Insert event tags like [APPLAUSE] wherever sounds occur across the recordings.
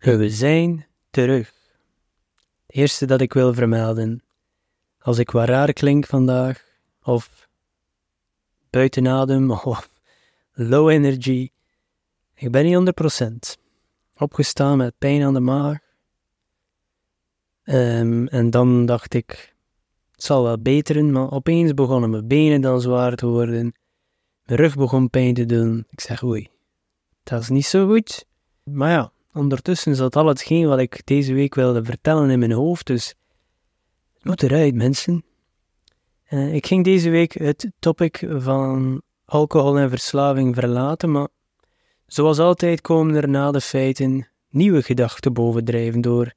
We zijn terug. Het eerste dat ik wil vermelden, als ik wat raar klink vandaag, of buiten adem, [LAUGHS] of low energy, ik ben niet 100%. Opgestaan met pijn aan de maag. Ehm, en dan dacht ik, het zal wel beteren, maar opeens begonnen mijn benen dan zwaar te worden. Mijn rug begon pijn te doen. Ik zeg, oei, dat is niet zo goed. Maar ja, Ondertussen zat al hetgeen wat ik deze week wilde vertellen in mijn hoofd, dus het moet eruit, mensen. Uh, ik ging deze week het topic van alcohol en verslaving verlaten, maar zoals altijd komen er na de feiten nieuwe gedachten bovendrijven door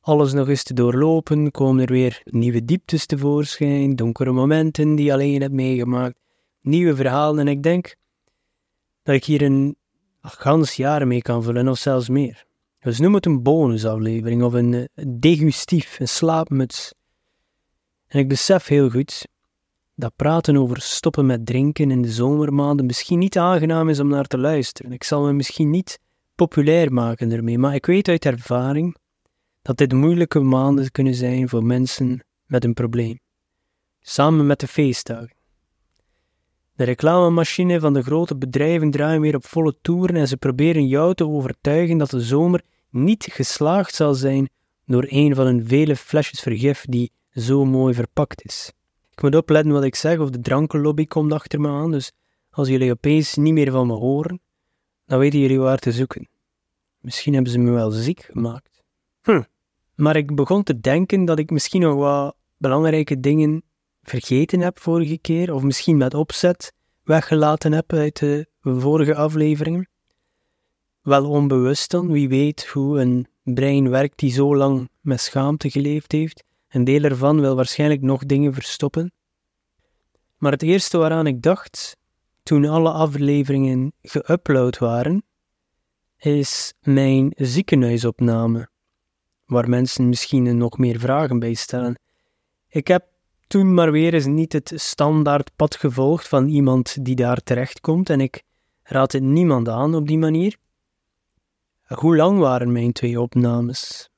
alles nog eens te doorlopen, komen er weer nieuwe dieptes tevoorschijn, donkere momenten die je alleen hebt meegemaakt, nieuwe verhalen en ik denk dat ik hier een gans jaren mee kan vullen, of zelfs meer. Dus noem het een bonusaflevering of een eh, degustief, een slaapmuts. En ik besef heel goed dat praten over stoppen met drinken in de zomermaanden misschien niet aangenaam is om naar te luisteren. Ik zal me misschien niet populair maken ermee, maar ik weet uit ervaring dat dit moeilijke maanden kunnen zijn voor mensen met een probleem. Samen met de feestdagen. De reclamemachine van de grote bedrijven draaien weer op volle toeren en ze proberen jou te overtuigen dat de zomer niet geslaagd zal zijn door een van hun vele flesjes vergif die zo mooi verpakt is. Ik moet opletten wat ik zeg of de drankenlobby komt achter me aan, dus als jullie opeens niet meer van me horen, dan weten jullie waar te zoeken. Misschien hebben ze me wel ziek gemaakt. Hm. Maar ik begon te denken dat ik misschien nog wat belangrijke dingen vergeten heb vorige keer, of misschien met opzet weggelaten heb uit de vorige afleveringen. Wel onbewust dan, wie weet hoe een brein werkt die zo lang met schaamte geleefd heeft. Een deel ervan wil waarschijnlijk nog dingen verstoppen. Maar het eerste waaraan ik dacht, toen alle afleveringen geüpload waren, is mijn ziekenhuisopname, waar mensen misschien nog meer vragen bij stellen. Ik heb toen maar weer eens niet het standaard pad gevolgd van iemand die daar terechtkomt en ik raad het niemand aan op die manier. Hoe lang waren mijn twee opnames?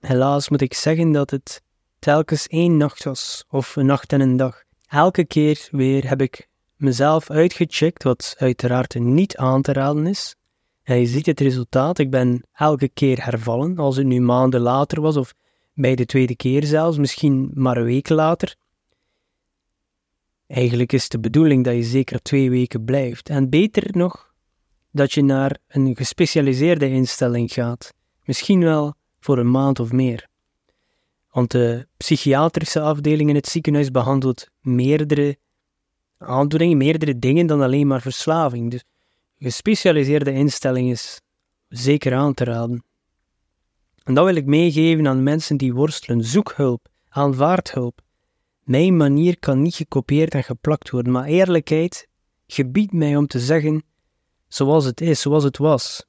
Helaas moet ik zeggen dat het telkens één nacht was, of een nacht en een dag. Elke keer weer heb ik mezelf uitgecheckt, wat uiteraard niet aan te raden is. En je ziet het resultaat, ik ben elke keer hervallen, als het nu maanden later was, of bij de tweede keer zelfs, misschien maar een week later. Eigenlijk is de bedoeling dat je zeker twee weken blijft. En beter nog, dat je naar een gespecialiseerde instelling gaat, misschien wel voor een maand of meer. Want de psychiatrische afdeling in het ziekenhuis behandelt meerdere aandoeningen, meerdere dingen dan alleen maar verslaving. Dus een gespecialiseerde instelling is zeker aan te raden. En dat wil ik meegeven aan mensen die worstelen. Zoek hulp, aanvaard hulp. Mijn manier kan niet gekopieerd en geplakt worden, maar eerlijkheid gebiedt mij om te zeggen zoals het is, zoals het was.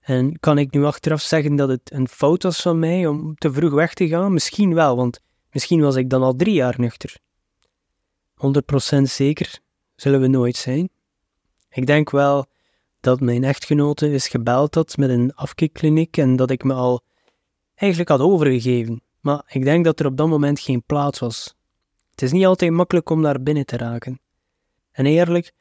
En kan ik nu achteraf zeggen dat het een fout was van mij om te vroeg weg te gaan? Misschien wel, want misschien was ik dan al drie jaar nuchter. 100% zeker zullen we nooit zijn. Ik denk wel dat mijn echtgenote is gebeld had met een afkikkliniek en dat ik me al eigenlijk had overgegeven. Maar ik denk dat er op dat moment geen plaats was. Het is niet altijd makkelijk om daar binnen te raken. En eerlijk,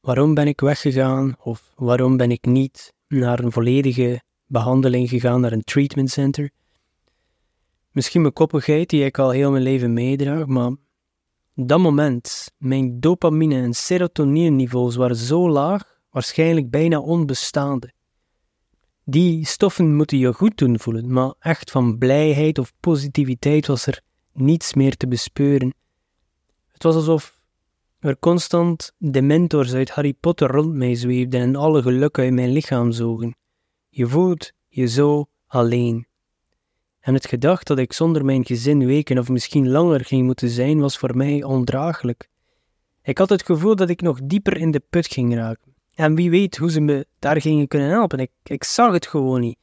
Waarom ben ik weggegaan of waarom ben ik niet naar een volledige behandeling gegaan, naar een treatment center? Misschien mijn koppigheid die ik al heel mijn leven meedraag, maar dat moment, mijn dopamine en serotonine niveaus waren zo laag, waarschijnlijk bijna onbestaande. Die stoffen moeten je goed doen voelen, maar echt van blijheid of positiviteit was er niets meer te bespeuren. Het was alsof er constant de mentors uit Harry Potter rond mij zweefden en alle geluk uit mijn lichaam zogen. Je voelt je zo alleen. En het gedacht dat ik zonder mijn gezin weken of misschien langer ging moeten zijn, was voor mij ondraaglijk. Ik had het gevoel dat ik nog dieper in de put ging raken. En wie weet hoe ze me daar gingen kunnen helpen. Ik, ik zag het gewoon niet,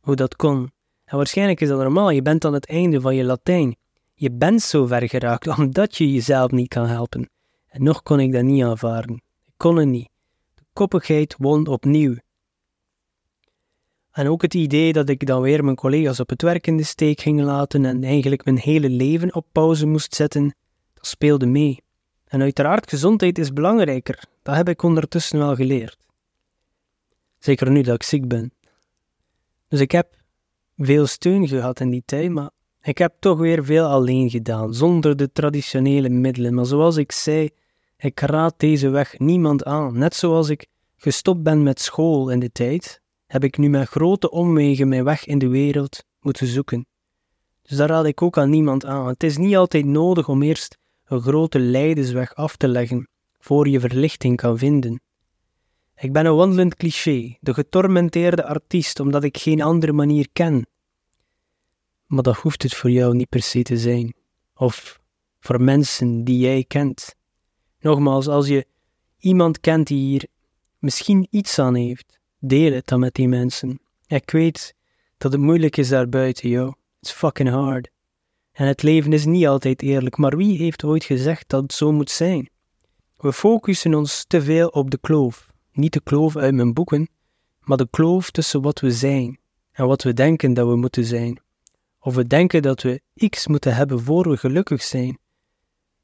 hoe dat kon. En waarschijnlijk is dat normaal, je bent aan het einde van je Latijn. Je bent zo ver geraakt [LAUGHS] omdat je jezelf niet kan helpen. En nog kon ik dat niet aanvaarden. Ik kon het niet. De koppigheid won opnieuw. En ook het idee dat ik dan weer mijn collega's op het werk in de steek ging laten en eigenlijk mijn hele leven op pauze moest zetten, dat speelde mee. En uiteraard, gezondheid is belangrijker. Dat heb ik ondertussen wel geleerd. Zeker nu dat ik ziek ben. Dus ik heb veel steun gehad in die tijd, maar ik heb toch weer veel alleen gedaan, zonder de traditionele middelen. Maar zoals ik zei, ik raad deze weg niemand aan. Net zoals ik gestopt ben met school in de tijd, heb ik nu met grote omwegen mijn weg in de wereld moeten zoeken. Dus daar raad ik ook aan niemand aan. Het is niet altijd nodig om eerst een grote lijdensweg af te leggen voor je verlichting kan vinden. Ik ben een wandelend cliché, de getormenteerde artiest, omdat ik geen andere manier ken. Maar dat hoeft het voor jou niet per se te zijn, of voor mensen die jij kent. Nogmaals, als je iemand kent die hier misschien iets aan heeft, deel het dan met die mensen. Ik weet dat het moeilijk is daar buiten, yo. It's fucking hard. En het leven is niet altijd eerlijk, maar wie heeft ooit gezegd dat het zo moet zijn? We focussen ons te veel op de kloof. Niet de kloof uit mijn boeken, maar de kloof tussen wat we zijn en wat we denken dat we moeten zijn. Of we denken dat we X moeten hebben voor we gelukkig zijn.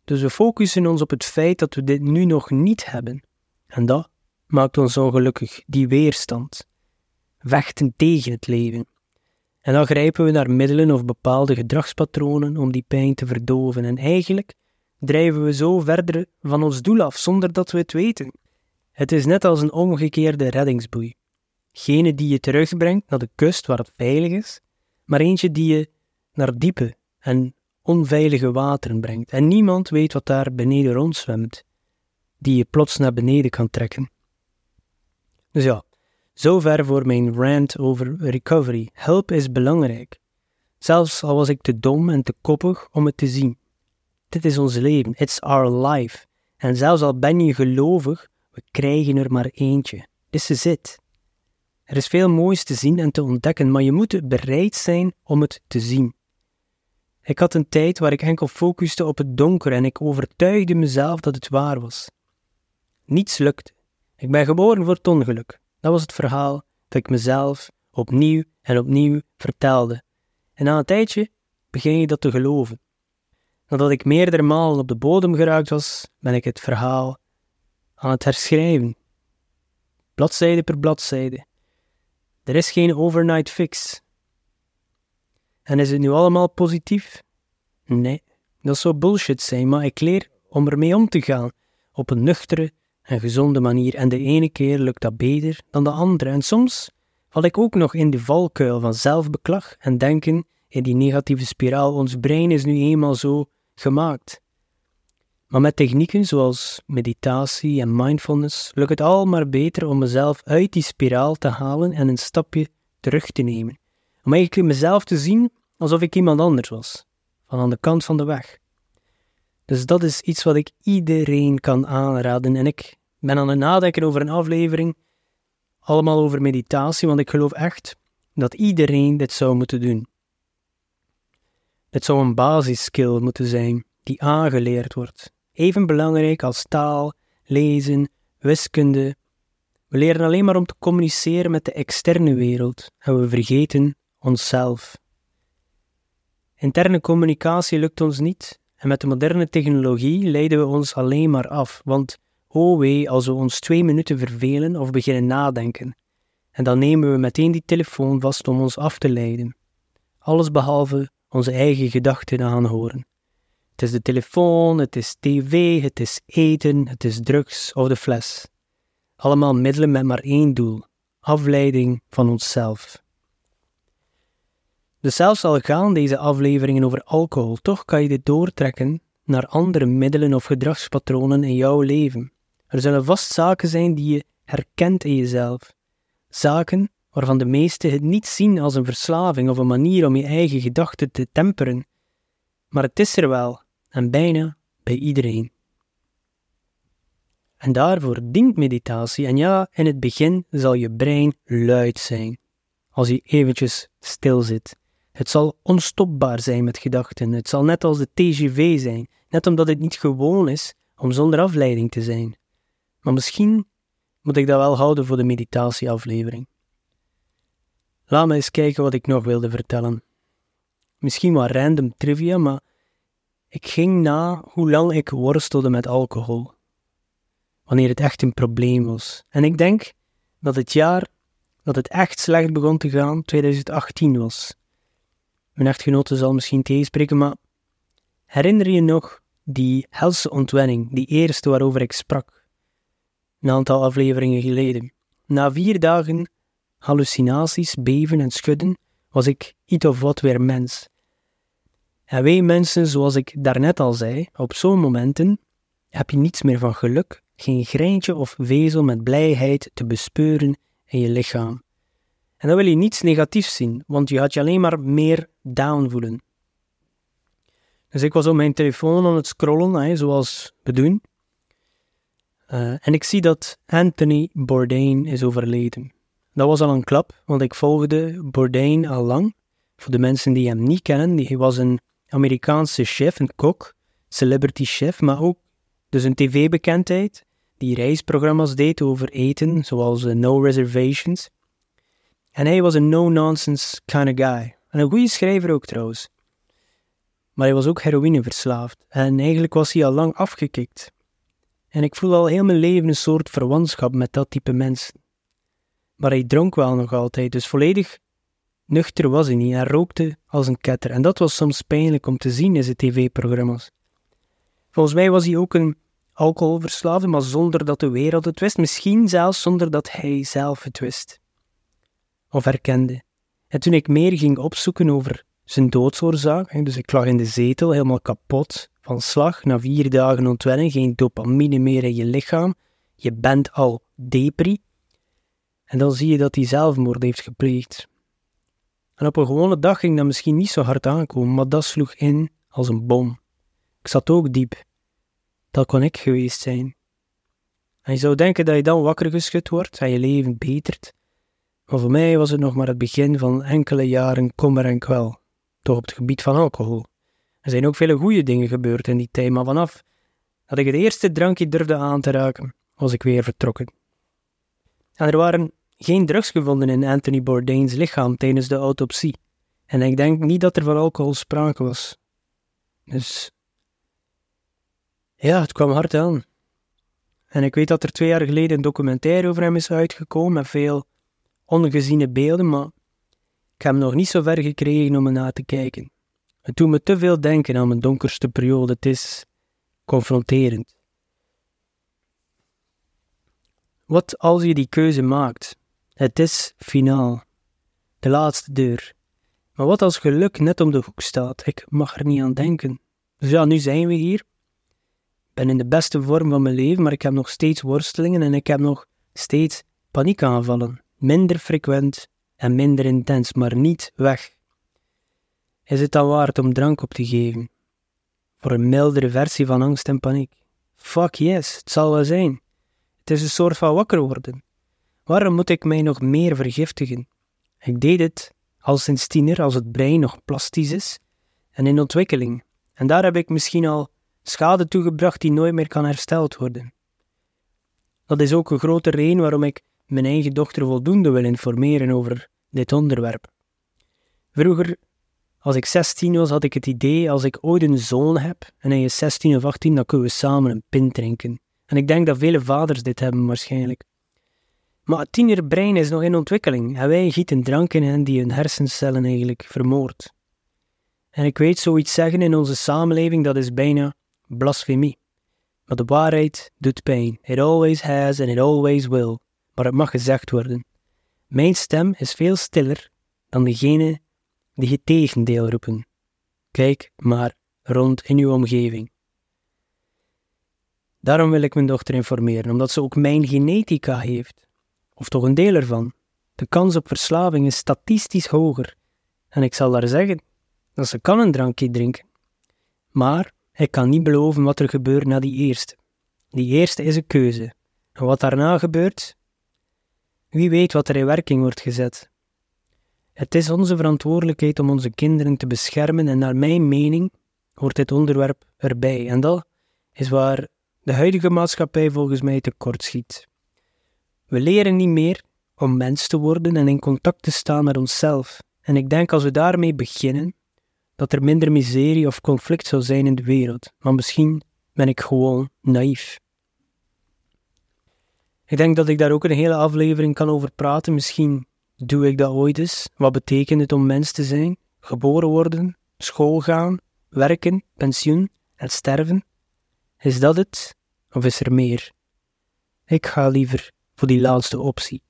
Dus we focussen ons op het feit dat we dit nu nog niet hebben. En dat maakt ons ongelukkig, die weerstand. Vechten tegen het leven. En dan grijpen we naar middelen of bepaalde gedragspatronen om die pijn te verdoven. En eigenlijk drijven we zo verder van ons doel af zonder dat we het weten. Het is net als een omgekeerde reddingsboei. Gene die je terugbrengt naar de kust waar het veilig is, maar eentje die je naar diepe en onveilige wateren brengt. En niemand weet wat daar beneden rondzwemt, die je plots naar beneden kan trekken. Dus ja, zover voor mijn rant over recovery. Hulp is belangrijk. Zelfs al was ik te dom en te koppig om het te zien. Dit is ons leven, it's our life. En zelfs al ben je gelovig, we krijgen er maar eentje. This is it. Er is veel moois te zien en te ontdekken, maar je moet bereid zijn om het te zien. Ik had een tijd waar ik enkel focuste op het donker en ik overtuigde mezelf dat het waar was. Niets lukte. Ik ben geboren voor het ongeluk. Dat was het verhaal dat ik mezelf opnieuw en opnieuw vertelde. En na een tijdje begin je dat te geloven. Nadat ik meerdere malen op de bodem geraakt was, ben ik het verhaal aan het herschrijven. Bladzijde per bladzijde. Er is geen overnight fix. En is het nu allemaal positief? Nee, dat zou bullshit zijn, maar ik leer om ermee om te gaan op een nuchtere en gezonde manier. En de ene keer lukt dat beter dan de andere. En soms val ik ook nog in de valkuil van zelfbeklag en denken in die negatieve spiraal. Ons brein is nu eenmaal zo gemaakt. Maar met technieken zoals meditatie en mindfulness lukt het al maar beter om mezelf uit die spiraal te halen en een stapje terug te nemen. Om eigenlijk mezelf te zien alsof ik iemand anders was, van aan de kant van de weg. Dus dat is iets wat ik iedereen kan aanraden. En ik ben aan het nadenken over een aflevering, allemaal over meditatie, want ik geloof echt dat iedereen dit zou moeten doen. Dit zou een basisskill moeten zijn die aangeleerd wordt. Even belangrijk als taal, lezen, wiskunde. We leren alleen maar om te communiceren met de externe wereld en we vergeten onszelf. Interne communicatie lukt ons niet en met de moderne technologie leiden we ons alleen maar af, want oh wee als we ons twee minuten vervelen of beginnen nadenken. En dan nemen we meteen die telefoon vast om ons af te leiden. Alles behalve onze eigen gedachten aanhoren. Het is de telefoon, het is tv, het is eten, het is drugs of de fles. Allemaal middelen met maar één doel: afleiding van onszelf. Dus zelfs al gaan deze afleveringen over alcohol, toch kan je dit doortrekken naar andere middelen of gedragspatronen in jouw leven. Er zullen vast zaken zijn die je herkent in jezelf. Zaken waarvan de meesten het niet zien als een verslaving of een manier om je eigen gedachten te temperen. Maar het is er wel, en bijna bij iedereen. En daarvoor dient meditatie, en ja, in het begin zal je brein luid zijn, als je eventjes stil zit. Het zal onstopbaar zijn met gedachten. Het zal net als de TGV zijn, net omdat het niet gewoon is om zonder afleiding te zijn. Maar misschien moet ik dat wel houden voor de meditatieaflevering. Laat me eens kijken wat ik nog wilde vertellen. Misschien wat random trivia, maar ik ging na hoe lang ik worstelde met alcohol. Wanneer het echt een probleem was. En ik denk dat het jaar dat het echt slecht begon te gaan 2018 was. Mijn echtgenote zal misschien tegenspreken, maar herinner je nog die helse ontwenning, die eerste waarover ik sprak, een aantal afleveringen geleden? Na vier dagen hallucinaties, beven en schudden, was ik iets of wat weer mens. En wij mensen, zoals ik daarnet al zei, op zo'n momenten heb je niets meer van geluk, geen greintje of vezel met blijheid te bespeuren in je lichaam. En dan wil je niets negatiefs zien, want je gaat je alleen maar meer down voelen. Dus ik was op mijn telefoon aan het scrollen, hè, zoals we doen. Uh, en ik zie dat Anthony Bourdain is overleden. Dat was al een klap, want ik volgde Bourdain al lang. Voor de mensen die hem niet kennen, hij was een Amerikaanse chef, een kok, celebrity chef, maar ook dus een tv-bekendheid die reisprogramma's deed over eten, zoals uh, No Reservations. En hij was een no-nonsense kind of guy. En een goede schrijver ook trouwens. Maar hij was ook heroïneverslaafd en eigenlijk was hij al lang afgekikt. En ik voel al heel mijn leven een soort verwantschap met dat type mensen. Maar hij dronk wel nog altijd, dus volledig nuchter was hij niet. Hij rookte als een ketter. En dat was soms pijnlijk om te zien in zijn tv-programma's. Volgens mij was hij ook een alcoholverslaafde, maar zonder dat de wereld het wist. Misschien zelfs zonder dat hij zelf het wist. Of herkende. En toen ik meer ging opzoeken over zijn doodsoorzaak, dus ik lag in de zetel helemaal kapot, van slag, na vier dagen ontwennen, geen dopamine meer in je lichaam, je bent al depri, en dan zie je dat hij zelfmoord heeft gepleegd. En op een gewone dag ging dat misschien niet zo hard aankomen, maar dat sloeg in als een bom. Ik zat ook diep. Dat kon ik geweest zijn. En je zou denken dat je dan wakker geschud wordt en je leven betert. Maar voor mij was het nog maar het begin van enkele jaren kommer en kwel. Toch op het gebied van alcohol. Er zijn ook vele goede dingen gebeurd in die tijd, maar vanaf dat ik het eerste drankje durfde aan te raken, was ik weer vertrokken. En er waren geen drugs gevonden in Anthony Bourdain's lichaam tijdens de autopsie. En ik denk niet dat er van alcohol sprake was. Dus. Ja, het kwam hard aan. En ik weet dat er twee jaar geleden een documentaire over hem is uitgekomen met veel ongeziene beelden, maar ik heb hem nog niet zo ver gekregen om er na te kijken. Het doet me te veel denken aan mijn donkerste periode. Het is confronterend. Wat als je die keuze maakt? Het is finaal. De laatste deur. Maar wat als geluk net om de hoek staat? Ik mag er niet aan denken. Dus ja, nu zijn we hier. Ik ben in de beste vorm van mijn leven, maar ik heb nog steeds worstelingen en ik heb nog steeds paniekaanvallen. Minder frequent en minder intens, maar niet weg. Is het dan waard om drank op te geven? Voor een mildere versie van angst en paniek? Fuck yes, het zal wel zijn. Het is een soort van wakker worden. Waarom moet ik mij nog meer vergiftigen? Ik deed het al sinds tiener, als het brein nog plastisch is en in ontwikkeling. En daar heb ik misschien al schade toegebracht die nooit meer kan hersteld worden. Dat is ook een grote reden waarom ik mijn eigen dochter voldoende wil informeren over dit onderwerp. Vroeger, als ik 16 was, had ik het idee, als ik ooit een zoon heb en hij is 16 of 18, dan kunnen we samen een pint drinken. En ik denk dat vele vaders dit hebben waarschijnlijk. Maar het tienerbrein is nog in ontwikkeling en wij gieten drank in hen die hun hersencellen eigenlijk vermoordt. En ik weet zoiets zeggen in onze samenleving, dat is bijna blasfemie. Maar de waarheid doet pijn. It always has and it always will. Maar het mag gezegd worden. Mijn stem is veel stiller dan degene die het tegendeel roepen. Kijk maar rond in uw omgeving. Daarom wil ik mijn dochter informeren, omdat ze ook mijn genetica heeft of toch een deel ervan. De kans op verslaving is statistisch hoger. En ik zal haar zeggen dat ze kan een drankje drinken. Maar ik kan niet beloven wat er gebeurt na die eerste. Die eerste is een keuze. En wat daarna gebeurt, wie weet wat er in werking wordt gezet. Het is onze verantwoordelijkheid om onze kinderen te beschermen en naar mijn mening hoort dit onderwerp erbij. En dat is waar de huidige maatschappij volgens mij tekort schiet. We leren niet meer om mens te worden en in contact te staan met onszelf. En ik denk als we daarmee beginnen, dat er minder miserie of conflict zou zijn in de wereld. Maar misschien ben ik gewoon naïef. Ik denk dat ik daar ook een hele aflevering kan over praten. Misschien doe ik dat ooit eens. Wat betekent het om mens te zijn? Geboren worden, school gaan, werken, pensioen en sterven? Is dat het? Of is er meer? Ik ga liever voor die laatste optie.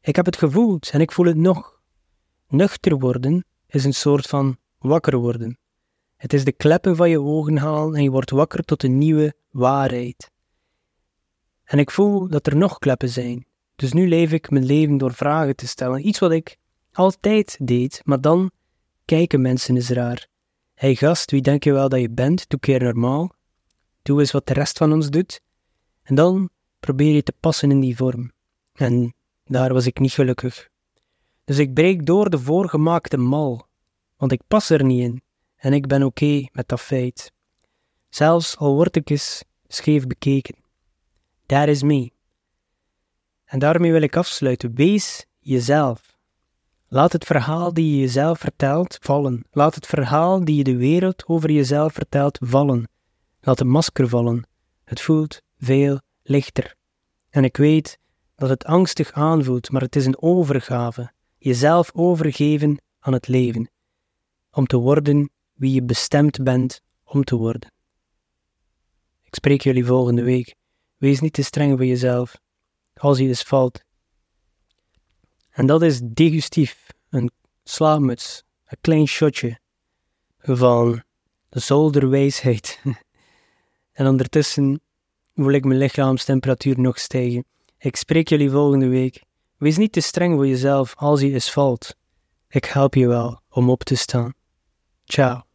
Ik heb het gevoeld en ik voel het nog. Nuchter worden is een soort van wakker worden. Het is de kleppen van je ogen halen en je wordt wakker tot een nieuwe waarheid. En ik voel dat er nog kleppen zijn. Dus nu leef ik mijn leven door vragen te stellen. Iets wat ik altijd deed, maar dan kijken mensen is raar. Hey gast, wie denk je wel dat je bent? Doe keer normaal. Doe eens wat de rest van ons doet. En dan probeer je te passen in die vorm. En daar was ik niet gelukkig. Dus ik breek door de voorgemaakte mal, want ik pas er niet in en ik ben oké met dat feit. Zelfs al word ik eens scheef bekeken. That is me. En daarmee wil ik afsluiten. Wees jezelf. Laat het verhaal die je jezelf vertelt vallen. Laat het verhaal die je de wereld over jezelf vertelt vallen. Laat het masker vallen. Het voelt veel lichter. En ik weet dat het angstig aanvoelt, maar het is een overgave. Jezelf overgeven aan het leven. Om te worden wie je bestemd bent om te worden. Ik spreek jullie volgende week. Wees niet te streng voor jezelf, als je dus valt. En dat is degustief, een slaapmuts, een klein shotje van de zolderwijsheid. [LAUGHS] en ondertussen voel ik mijn lichaamstemperatuur nog stijgen. Ik spreek jullie volgende week. Wees niet te streng voor jezelf als je eens valt. Ik help je wel om op te staan. Ciao.